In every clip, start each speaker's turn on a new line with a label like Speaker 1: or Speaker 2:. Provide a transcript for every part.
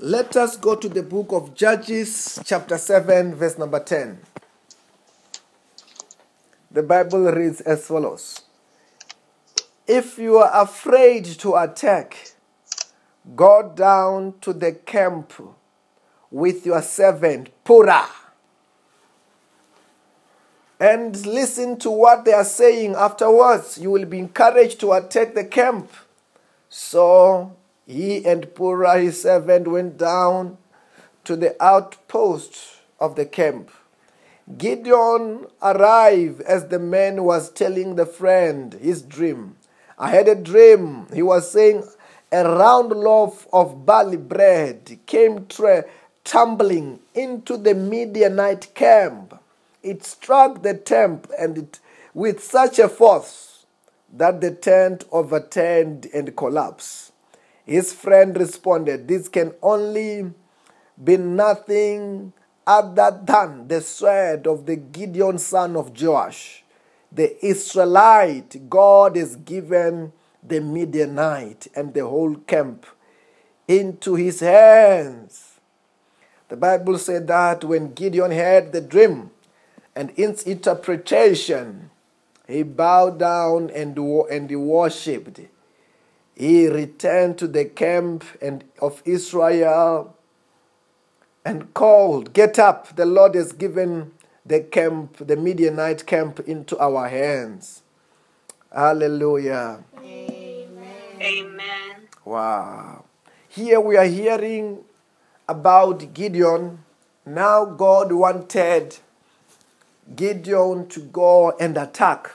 Speaker 1: Let us go to the book of Judges, chapter 7, verse number 10. The Bible reads as follows If you are afraid to attack, go down to the camp with your servant Purah and listen to what they are saying afterwards. You will be encouraged to attack the camp. So he and Purah, his servant, went down to the outpost of the camp. Gideon arrived as the man was telling the friend his dream. I had a dream. He was saying, A round loaf of barley bread came tra- tumbling into the Midianite camp. It struck the tent and it, with such a force that the tent overturned and collapsed. His friend responded, This can only be nothing other than the sword of the Gideon son of Joash. The Israelite God has given the Midianite and the whole camp into his hands. The Bible said that when Gideon heard the dream and its interpretation, he bowed down and, and he worshipped he returned to the camp and of Israel and called, Get up, the Lord has given the camp, the Midianite camp, into our hands. Hallelujah.
Speaker 2: Amen. Amen.
Speaker 1: Wow. Here we are hearing about Gideon. Now God wanted Gideon to go and attack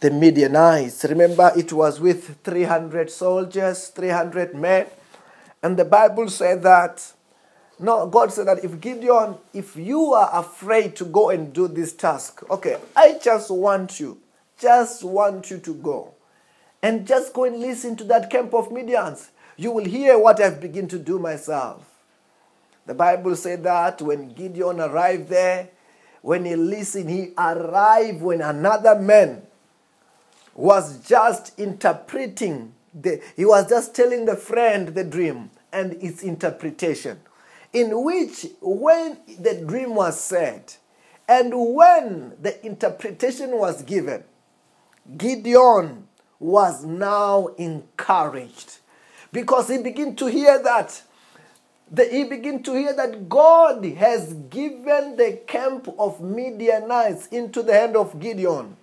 Speaker 1: the Midianites. Remember, it was with 300 soldiers, 300 men. And the Bible said that, no, God said that if Gideon, if you are afraid to go and do this task, okay, I just want you, just want you to go. And just go and listen to that camp of Midians. You will hear what I've begun to do myself. The Bible said that when Gideon arrived there, when he listened, he arrived when another man was just interpreting the, he was just telling the friend the dream and its interpretation. In which when the dream was said and when the interpretation was given gideon was now encouraged. Because he began to hear that the, he began to hear that God has given the camp of Midianites into the hand of Gideon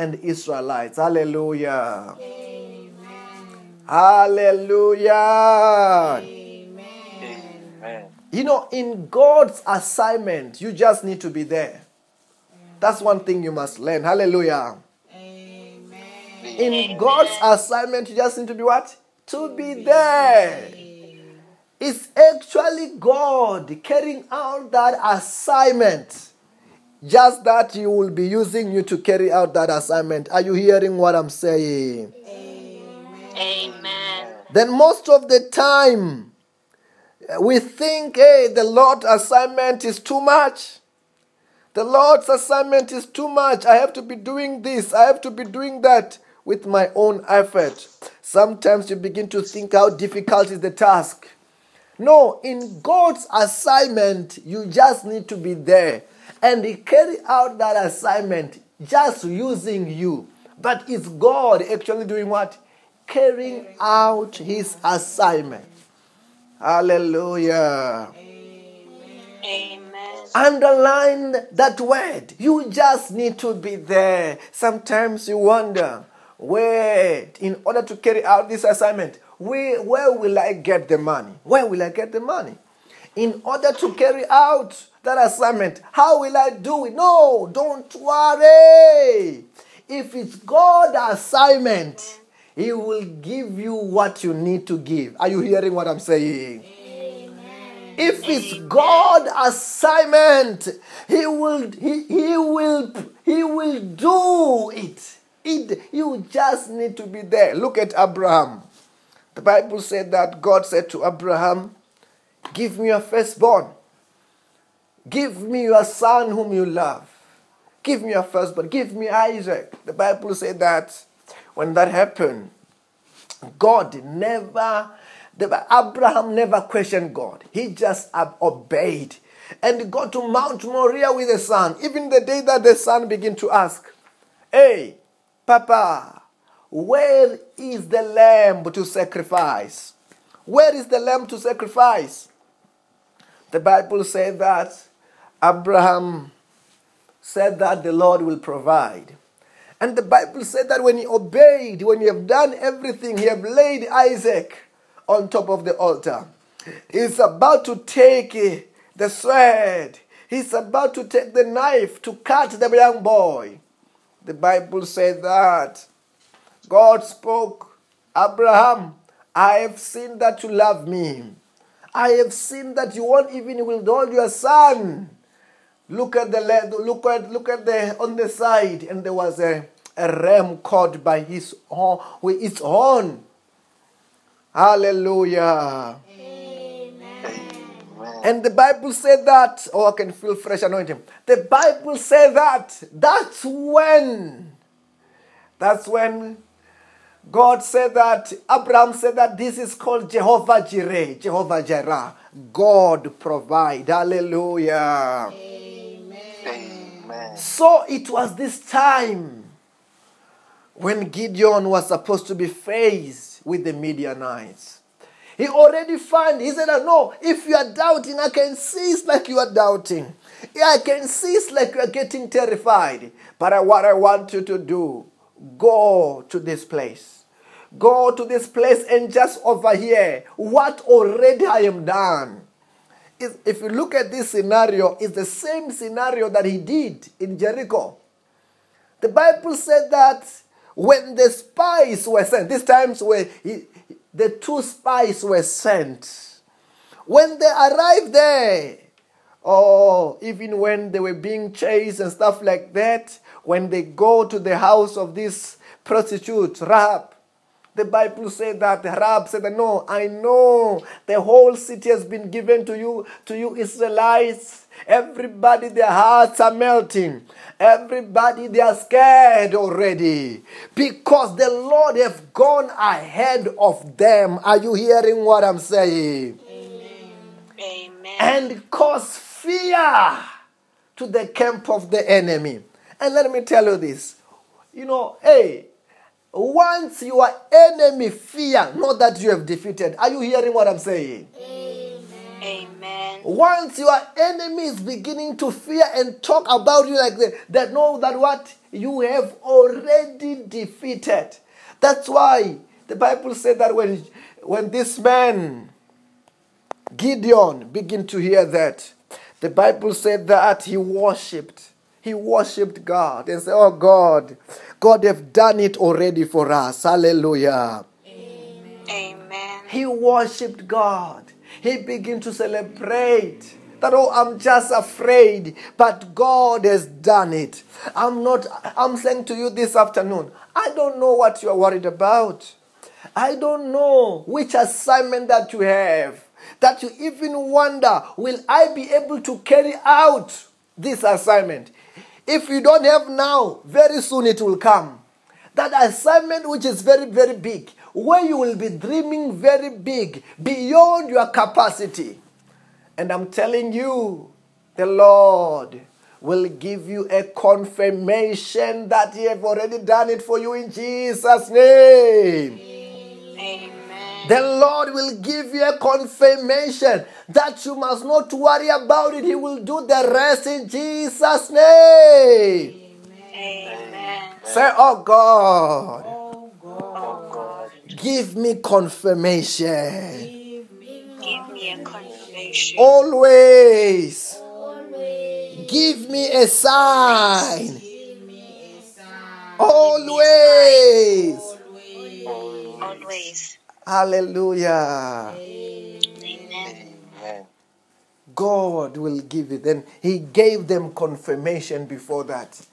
Speaker 1: and Israelites. Hallelujah.
Speaker 2: Amen.
Speaker 1: Hallelujah.
Speaker 2: Amen.
Speaker 1: You know, in God's assignment, you just need to be there. That's one thing you must learn. Hallelujah.
Speaker 2: Amen.
Speaker 1: In God's assignment, you just need to be what? To be there. It's actually God carrying out that assignment. Just that He will be using you to carry out that assignment. Are you hearing what I'm saying?
Speaker 2: Amen.
Speaker 1: Then, most of the time, we think, hey, the Lord's assignment is too much. The Lord's assignment is too much. I have to be doing this, I have to be doing that with my own effort. Sometimes you begin to think how difficult is the task. No, in God's assignment, you just need to be there and He carry out that assignment just using you. But it's God actually doing what? Carrying out His assignment. Hallelujah.
Speaker 2: Amen.
Speaker 1: Underline that word. You just need to be there. Sometimes you wonder, where, in order to carry out this assignment, where, where will I get the money? Where will I get the money? In order to carry out that assignment, how will I do it? No, don't worry. If it's God's assignment, He will give you what you need to give. Are you hearing what I'm saying? If it's God assignment, He will He, he will He will do it. It you just need to be there. Look at Abraham. The Bible said that God said to Abraham, Give me your firstborn. Give me your son whom you love. Give me your firstborn. Give me Isaac. The Bible said that when that happened, God never Abraham never questioned God. He just obeyed and got to Mount Moriah with the son. Even the day that the son began to ask, Hey, Papa, where is the lamb to sacrifice? Where is the lamb to sacrifice? The Bible said that Abraham said that the Lord will provide. And the Bible said that when he obeyed, when he have done everything, he have laid Isaac on top of the altar. He's about to take eh, the sword. He's about to take the knife to cut the young boy. The Bible said that God spoke, Abraham, I have seen that you love me. I have seen that you won't even withhold your son. Look at the look at look at the on the side, and there was a, a ram caught by his horn with its horn. Hallelujah. And the Bible said that, oh, I can feel fresh anointing. The Bible said that. That's when. That's when God said that, Abraham said that this is called Jehovah Jireh, Jehovah Jireh. God provide. Hallelujah.
Speaker 2: Amen.
Speaker 1: So it was this time when Gideon was supposed to be faced with the Midianites. He already found, he said, No, if you are doubting, I can see it's like you are doubting. Yeah, I can see it's like you are getting terrified. But what I want you to do, go to this place. Go to this place and just overhear what already I am done. If you look at this scenario, it's the same scenario that he did in Jericho. The Bible said that when the spies were sent, these times where he, the two spies were sent. When they arrived there, or even when they were being chased and stuff like that, when they go to the house of this prostitute, Rahab, the Bible said that Rahab said, No, I know the whole city has been given to you, to you Israelites. Everybody, their hearts are melting. Everybody, they are scared already because the Lord have gone ahead of them. Are you hearing what I'm saying?
Speaker 2: Amen. Amen.
Speaker 1: And cause fear to the camp of the enemy. And let me tell you this. You know, hey, once your enemy fear, not that you have defeated. Are you hearing what I'm saying?
Speaker 2: Amen.
Speaker 1: Once your enemy is beginning to fear and talk about you like that, that know that what you have already defeated. That's why the Bible said that when when this man Gideon began to hear that, the Bible said that he worshipped. He worshipped God and said, Oh God, God have done it already for us. Hallelujah.
Speaker 2: Amen.
Speaker 1: He worshipped God. He began to celebrate that oh i'm just afraid but god has done it i'm not i'm saying to you this afternoon i don't know what you're worried about i don't know which assignment that you have that you even wonder will i be able to carry out this assignment if you don't have now very soon it will come that assignment which is very very big where you will be dreaming very big beyond your capacity. And I'm telling you, the Lord will give you a confirmation that He have already done it for you in Jesus' name.
Speaker 2: Amen.
Speaker 1: The Lord will give you a confirmation that you must not worry about it. He will do the rest in Jesus' name.
Speaker 2: Amen.
Speaker 1: Say, Oh God,
Speaker 2: Oh God,
Speaker 1: give me confirmation.
Speaker 2: give me a confirmation.
Speaker 1: Always give me a sign. Always.
Speaker 2: Always.
Speaker 1: Hallelujah.
Speaker 2: Amen.
Speaker 3: Amen.
Speaker 1: God will give it. And he gave them confirmation before that.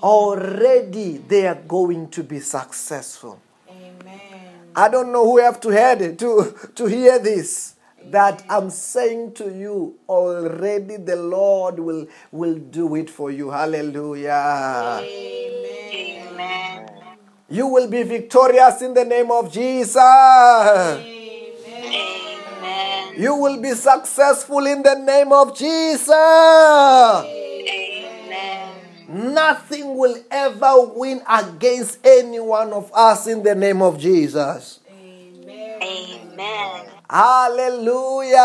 Speaker 1: Already they are going to be successful. Amen. I don't know who have to hear it, to, to hear this. That I'm saying to you, already the Lord will, will do it for you. Hallelujah.
Speaker 2: Amen. Amen.
Speaker 1: You will be victorious in the name of Jesus.
Speaker 2: Amen.
Speaker 1: You will be successful in the name of Jesus.
Speaker 2: Amen.
Speaker 1: Nothing will ever win against any one of us in the name of Jesus.
Speaker 2: Amen.
Speaker 1: Hallelujah.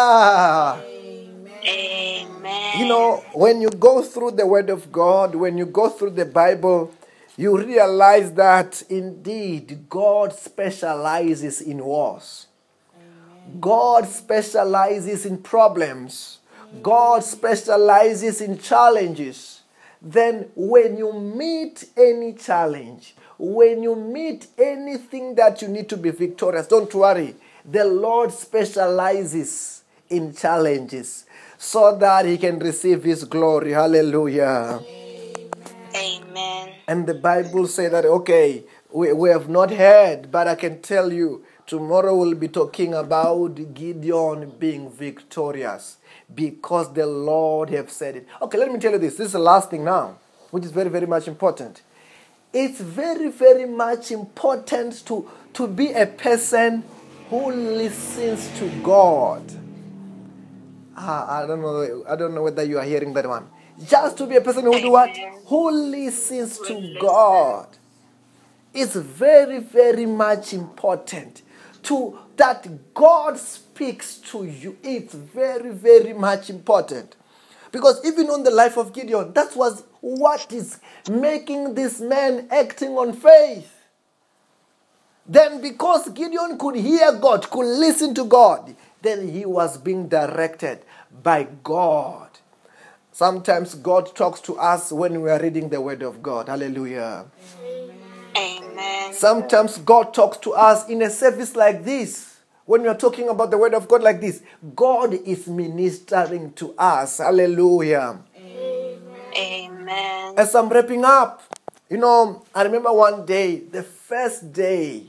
Speaker 2: Amen.
Speaker 1: You know, when you go through the Word of God, when you go through the Bible, you realize that indeed God specializes in wars. God specializes in problems. God specializes in challenges. Then, when you meet any challenge, when you meet anything that you need to be victorious, don't worry. The Lord specializes in challenges so that He can receive His glory. Hallelujah.
Speaker 2: Amen.
Speaker 1: And the Bible say that, okay, we, we have not heard, but I can tell you, tomorrow we'll be talking about Gideon being victorious because the Lord have said it. Okay, let me tell you this. This is the last thing now, which is very, very much important. It's very, very much important to, to be a person who listens to God. Ah, I don't know. I don't know whether you are hearing that one. Just to be a person who do what? Who listens to God. It's very, very much important to that God speaks to you. It's very, very much important. Because even on the life of Gideon, that was what is making this man acting on faith. Then, because Gideon could hear God, could listen to God, then he was being directed by God. Sometimes God talks to us when we are reading the Word of God. Hallelujah.
Speaker 2: Amen.
Speaker 1: Sometimes God talks to us in a service like this. When we are talking about the Word of God like this, God is ministering to us. Hallelujah.
Speaker 2: Amen.
Speaker 1: As I'm wrapping up, you know, I remember one day, the first day,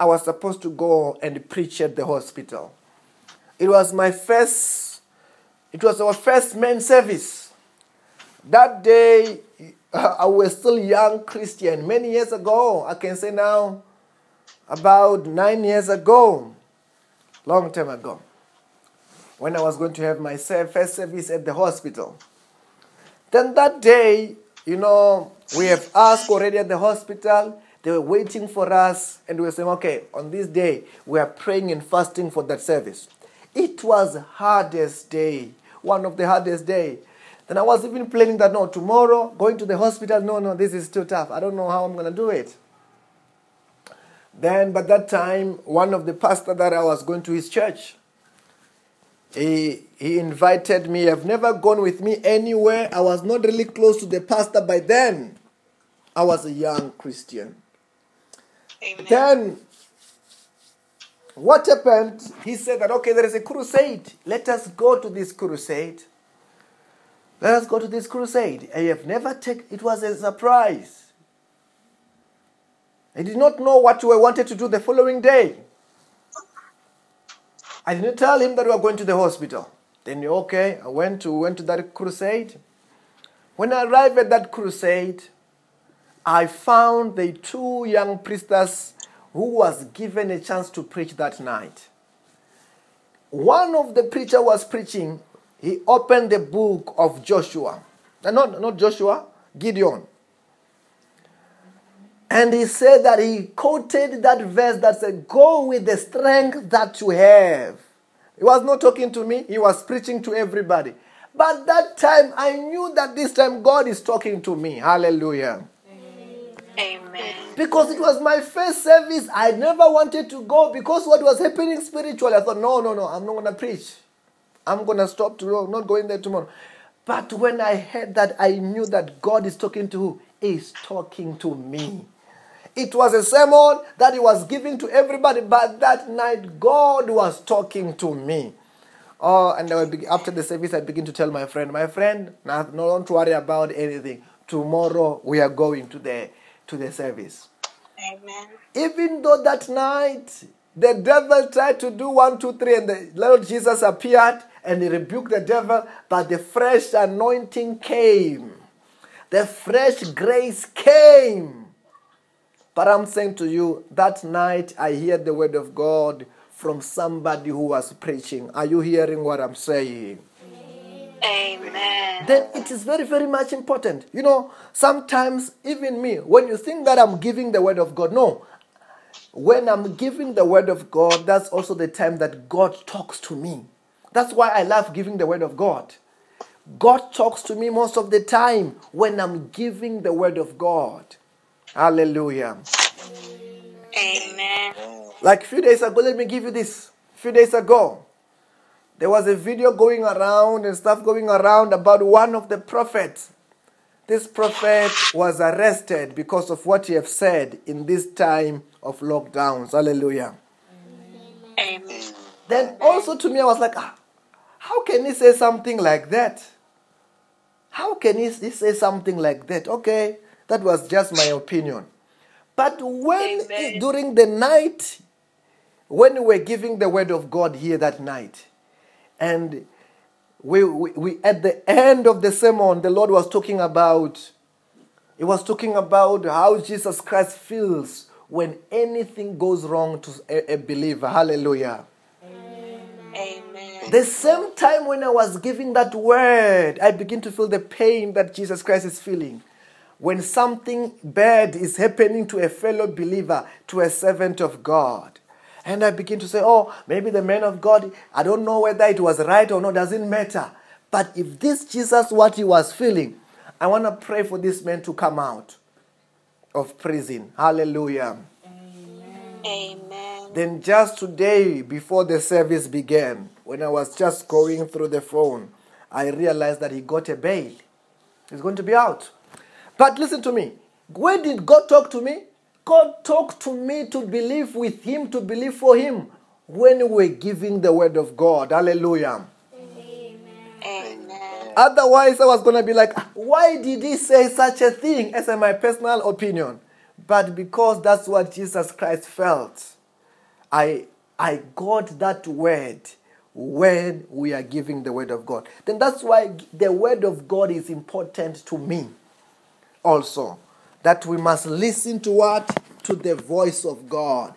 Speaker 1: I was supposed to go and preach at the hospital. It was my first, it was our first main service. That day, I was still young Christian. Many years ago, I can say now, about nine years ago, long time ago, when I was going to have my first service at the hospital. Then that day, you know, we have asked already at the hospital. They were waiting for us, and we were saying, okay, on this day, we are praying and fasting for that service. It was hardest day, one of the hardest day. Then I was even planning that no, tomorrow going to the hospital. No, no, this is too tough. I don't know how I'm gonna do it. Then, by that time, one of the pastor that I was going to his church, he, he invited me. I've never gone with me anywhere. I was not really close to the pastor by then. I was a young Christian.
Speaker 2: Amen.
Speaker 1: Then, what happened? He said that, okay, there is a crusade. Let us go to this crusade. Let us go to this crusade. I have never taken, it was a surprise. I did not know what we wanted to do the following day. I didn't tell him that we were going to the hospital. Then, okay, I went to, went to that crusade. When I arrived at that crusade, I found the two young priestess who was given a chance to preach that night. One of the preacher was preaching. He opened the book of Joshua. Uh, Not, not Joshua, Gideon. And he said that he quoted that verse that said, Go with the strength that you have. He was not talking to me, he was preaching to everybody. But that time, I knew that this time God is talking to me. Hallelujah.
Speaker 2: Amen.
Speaker 1: Because it was my first service, I never wanted to go because what was happening spiritually, I thought, no, no, no, I'm not going to preach. I'm going to stop tomorrow, not going there tomorrow. But when I heard that, I knew that God is talking to who? Is talking to me. It was a sermon that he was giving to everybody, but that night God was talking to me. Oh, and I be- after the service, I begin to tell my friend, my friend, no, no, don't worry about anything. Tomorrow we are going to the to the service.
Speaker 2: Amen.
Speaker 1: Even though that night the devil tried to do one, two, three, and the Lord Jesus appeared and he rebuked the devil, but the fresh anointing came. The fresh grace came. But I'm saying to you, that night I heard the word of God from somebody who was preaching. Are you hearing what I'm saying?
Speaker 2: Amen.
Speaker 1: Then it is very, very much important. You know, sometimes even me, when you think that I'm giving the word of God, no. When I'm giving the word of God, that's also the time that God talks to me. That's why I love giving the word of God. God talks to me most of the time when I'm giving the word of God. Hallelujah.
Speaker 2: Amen.
Speaker 1: Like a few days ago, let me give you this. A few days ago, there was a video going around and stuff going around about one of the prophets. This prophet was arrested because of what he have said in this time of lockdowns. Hallelujah.
Speaker 2: Amen.
Speaker 1: Then also to me, I was like, "Ah, how can he say something like that? How can he he say something like that? Okay, that was just my opinion. But when
Speaker 2: Amen.
Speaker 1: during the night, when we were giving the word of God here that night, and we, we, we at the end of the sermon, the Lord was talking about, he was talking about how Jesus Christ feels when anything goes wrong to a, a believer. Hallelujah.
Speaker 2: Amen.
Speaker 1: The same time when I was giving that word, I begin to feel the pain that Jesus Christ is feeling. When something bad is happening to a fellow believer, to a servant of God. And I begin to say, oh, maybe the man of God, I don't know whether it was right or not, doesn't matter. But if this Jesus, what he was feeling, I want to pray for this man to come out of prison. Hallelujah.
Speaker 2: Amen.
Speaker 1: Then just today, before the service began, when I was just going through the phone, I realized that he got a bail. He's going to be out. But listen to me. Where did God talk to me? God talked to me to believe with him, to believe for him when we're giving the word of God. Hallelujah.
Speaker 2: Amen.
Speaker 1: Otherwise, I was going to be like, why did he say such a thing? As in my personal opinion. But because that's what Jesus Christ felt, I, I got that word when we are giving the word of God. Then that's why the word of God is important to me also. That we must listen to what? To the voice of God.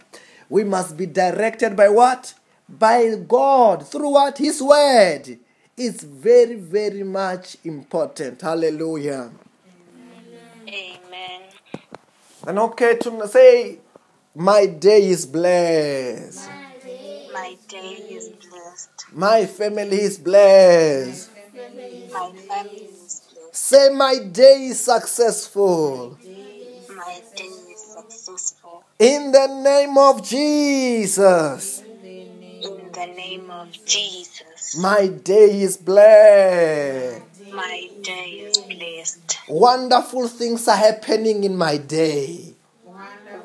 Speaker 1: We must be directed by what? By God. Through what? His word. It's very, very much important. Hallelujah.
Speaker 2: Amen.
Speaker 1: And okay, to say, my day is blessed.
Speaker 2: My day is blessed.
Speaker 1: My family is blessed.
Speaker 2: My family is blessed.
Speaker 1: Say, my day is successful.
Speaker 2: My day is successful.
Speaker 1: In the name of Jesus.
Speaker 2: In the name of Jesus.
Speaker 1: My day is blessed.
Speaker 2: My day is blessed.
Speaker 1: Wonderful things are happening in my day.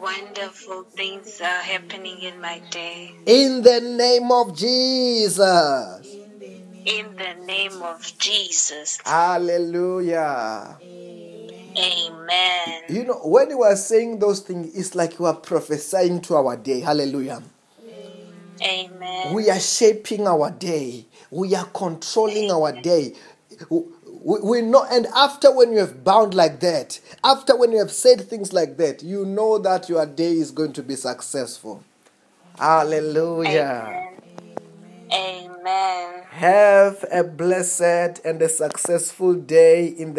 Speaker 2: Wonderful things are happening in my day.
Speaker 1: In the name of Jesus.
Speaker 2: In the name of Jesus.
Speaker 1: Hallelujah.
Speaker 2: Amen.
Speaker 1: You know, when you are saying those things, it's like you are prophesying to our day. Hallelujah.
Speaker 2: Amen.
Speaker 1: We are shaping our day. We are controlling our day. We, we know, and after when you have bound like that, after when you have said things like that, you know that your day is going to be successful. Hallelujah.
Speaker 2: Amen.
Speaker 1: Have a blessed and a successful day in the